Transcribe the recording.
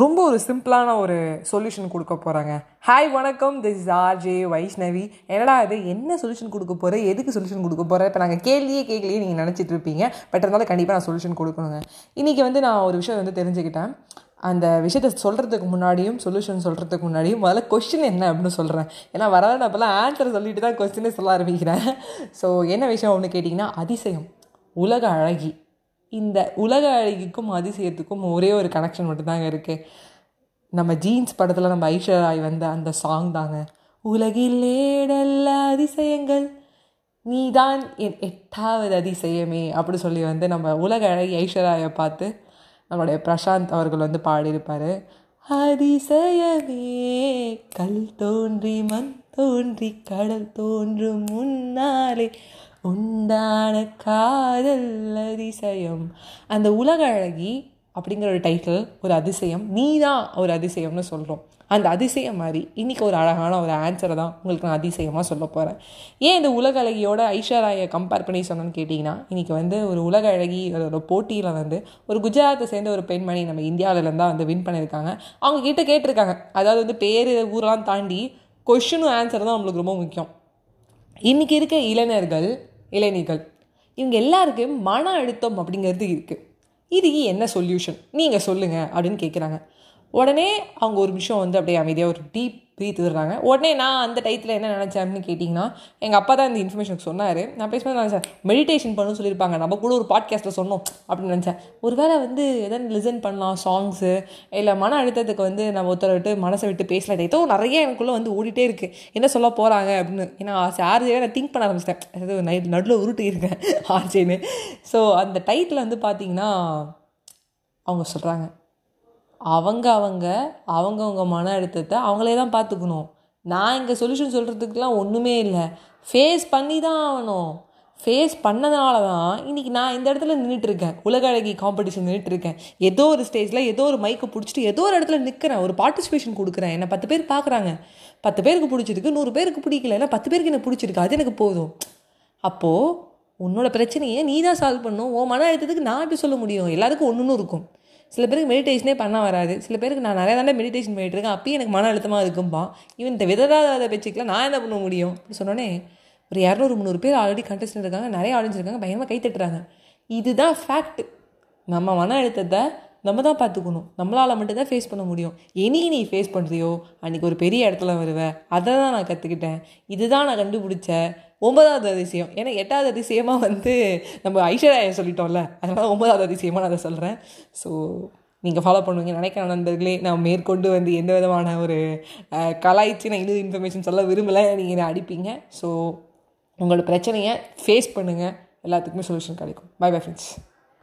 ரொம்ப ஒரு சிம்பிளான ஒரு சொல்யூஷன் கொடுக்க போகிறாங்க ஹாய் வணக்கம். திஸ் இஸ் ஆர்ஜே வைஷ்ணவி என்னடா இது? என்ன சொல்யூஷன் கொடுக்க போகிறேன் எதுக்கு சொல்யூஷன் கொடுக்க போகிறேன் இப்போ நாங்கள் கேள்வியே கேட்கலையே நீங்கள் நினச்சிட்டு இருப்பீங்க. பட் இருந்தாலும் கண்டிப்பாக நான் சொல்யூஷன் கொடுக்கணுங்க. இன்றைக்கி வந்து நான் ஒரு விஷயம் வந்து தெரிஞ்சுக்கிட்டேன். அந்த விஷயத்தை சொல்கிறதுக்கு முன்னாடியும் சொல்யூஷன் சொல்கிறதுக்கு முன்னாடியும் முதல்ல கொஸ்டின் என்ன அப்படின்னு சொல்கிறேன் ஏன்னா வர நான் அப்போல்லாம் ஆன்சர் சொல்லிட்டு தான் கொஸ்டினே சொல்ல ஆரம்பிக்கிறேன். ஸோ என்ன விஷயம் அப்படின்னு கேட்டிங்கன்னா அதிசயம். உலக அழகி. இந்த உலக அழகிக்கும் அதிசயத்துக்கும் ஒரே ஒரு கனெக்ஷன் மட்டும்தாங்க இருக்குது நம்ம ஜீன்ஸ் படத்தில் நம்ம ஐஸ்வர்யாய் வந்த அந்த சாங் தாங்க. உலகில் ஏடல்ல அதிசயங்கள் நீதான் என் எட்டாவது அதிசயமே அப்படி சொல்லி வந்து நம்ம உலக அழகி ஐஸ்வர்யாயை பார்த்து நம்மளுடைய பிரசாந்த் அவர்கள் வந்து பாடியிருப்பார். அதிசயமே கல் தோன்றி மண் தோன்றி கடல் தோன்றும் முன்னாலே உண்டான காதல் அதிசயம். அந்த உலக அழகி அப்படிங்கிற ஒரு டைட்டில் ஒரு அதிசயம் நீ தான் ஒரு அதிசயம்னு சொல்கிறோம் அந்த அதிசயம் மாதிரி இன்றைக்கி ஒரு அழகான ஒரு ஆன்சரை தான் உங்களுக்கு நான் அதிசயமாக சொல்ல போகிறேன் ஏன் இந்த உலக அழகியோட ஐஸ்வர்யாயை கம்பேர் பண்ணி சொன்னேன்னு கேட்டிங்கன்னா இன்றைக்கி வந்து ஒரு உலக அழகி ஒரு போட்டியில் வந்து ஒரு குஜராத்தை சேர்ந்த ஒரு பெண்மணி நம்ம இந்தியாவிலேருந்து தான் வந்து வின் பண்ணியிருக்காங்க. அவங்க கிட்ட கேட்டிருக்காங்க. அதாவது வந்து பேர் ஊரெலாம் தாண்டி கொஷினும் ஆன்சர் தான் நம்மளுக்கு ரொம்ப முக்கியம். இன்றைக்கி இருக்க இளைஞர்கள் இளைஞர்கள் இவங்க எல்லாருக்கும் மன அழுத்தம் அப்படிங்கிறது இருக்குது இதுக்கு என்ன சொல்யூஷன் நீங்கள் சொல்லுங்கள் அப்படின்னு கேட்குறாங்க உடனே அவங்க ஒரு விஷயம் வந்து அப்படியே அமைதியாக ஒரு டீப் பிரித்து விடுறாங்க உடனே நான் அந்த டயத்தில் என்ன நினச்சேன் அப்படின்னு கேட்டிங்கன்னா எங்கள் அப்பா தான் இந்த இன்ஃபர்மேஷன் சொன்னார். நான் பேசும்போது நினச்சேன் மெடிடேஷன் பண்ணணும்னு சொல்லியிருப்பாங்க. நம்ம கூட ஒரு பாட்காஸ்ட்டில் சொன்னோம். அப்படின்னு நினச்சேன். ஒரு வேளை வந்து எதாவது லிசன் பண்ணலாம் சாங்ஸு இல்லை மன அழுத்தத்துக்கு வந்து நம்ம ஒருத்தரை விட்டு மனசை விட்டு பேசலாம் ஏதோ நிறைய எனக்குள்ளே வந்து ஓடிட்டே இருக்குது என்ன சொல்ல போகிறாங்க அப்படின்னு. ஏன்னா சார்ஜே நான் திங்க் பண்ண ஆரம்பிச்சிட்டேன். அதாவது நைட் நடுவில் உருட்டு இருக்கேன் ஆர்ஜேன்னு. ஸோ அந்த டைட்டில் வந்து பார்த்தீங்கன்னா அவங்க சொல்கிறாங்க அவங்க அவங்க அவங்கவுங்க மன அழுத்தத்தை அவங்களே தான் பார்த்துக்கணும். நான் இங்கே சொல்யூஷன் சொல்கிறதுக்குலாம் ஒன்றுமே இல்லை. ஃபேஸ் பண்ணி தான் ஆகணும். ஃபேஸ் பண்ணதுனால தான் இன்றைக்கி நான் இந்த இடத்துல நின்றுட்டுருக்கேன் உலக அழகி காம்படிஷன் நின்றுட்டுருக்கேன் ஏதோ ஒரு ஸ்டேஜில் ஏதோ ஒரு மைக்கை பிடிச்சிட்டு ஏதோ ஒரு இடத்துல நிற்கிறேன் ஒரு பார்ட்டிசிபேஷன் கொடுக்குறேன். என்னை பத்து பேர் பார்க்குறாங்க. பத்து பேருக்கு பிடிச்சிருக்கு நூறு பேருக்கு பிடிக்கல. ஏன்னா பத்து பேருக்கு எனக்கு பிடிச்சிருக்கு. அது எனக்கு போதும். அப்போது உன்னோட பிரச்சனையை நீ தான் சால்வ் பண்ணும் உன் மன அழுத்தத்துக்கு நான் எப்படி சொல்ல முடியும்? எல்லாருக்கும் ஒன்று இருக்கும். சில பேருக்கு மெடிடேஷனே பண்ண வராது. சில பேருக்கு நான் நிறையா தானே மெடிடேஷன் பண்ணிட்டு இருக்கேன் அப்பயும் எனக்கு மன அழுத்தமாக இருக்கும்பா. இவன் இந்த விதராத பேச்சுக்கெலாம் நான் என்ன பண்ண முடியும்? அப்படின்னு சொன்னோன்னே ஒரு இரநூறு முந்நூறு பேர் ஆல்ரெடி கண்டஸ்டன் இருக்காங்க. நிறைய ஆடியன்ஸ் இருக்காங்க. பயங்கரமாக கை தட்டுறாங்க இதுதான் ஃபேக்ட் நம்ம மன அழுத்தத்தை நம்ம தான் பார்த்துக்கணும். நம்மளால் மட்டும்தான் ஃபேஸ் பண்ண முடியும். இனி நீ ஃபேஸ் பண்ணுறியோ அன்றைக்கி ஒரு பெரிய இடத்துல வருவேன் அதை தான் நான் கற்றுக்கிட்டேன் இதுதான் நான் கண்டுபிடிச்சேன் ஒன்பதாவது அதிசயம். ஏன்னா எட்டாவது அதிசயமாக வந்து நம்ம ஐஸ்வர்யா சொல்லிட்டோம்ல. அதனால் ஒன்பதாவது அதிசயமாக நான் அதை சொல்கிறேன் ஸோ நீங்கள் ஃபாலோ பண்ணுவீங்க நினைக்கிற நண்பர்களே. நான் மேற்கொண்டு வந்து எந்த விதமான ஒரு கலாய்ச்சி நான் இன்னும் இன்ஃபர்மேஷன் சொல்ல விரும்பலை. நீங்கள் என்னை அடிப்பீங்க. ஸோ உங்களோட பிரச்சனையை ஃபேஸ் பண்ணுங்கள் எல்லாத்துக்குமே சொல்யூஷன் கிடைக்கும். By bye friends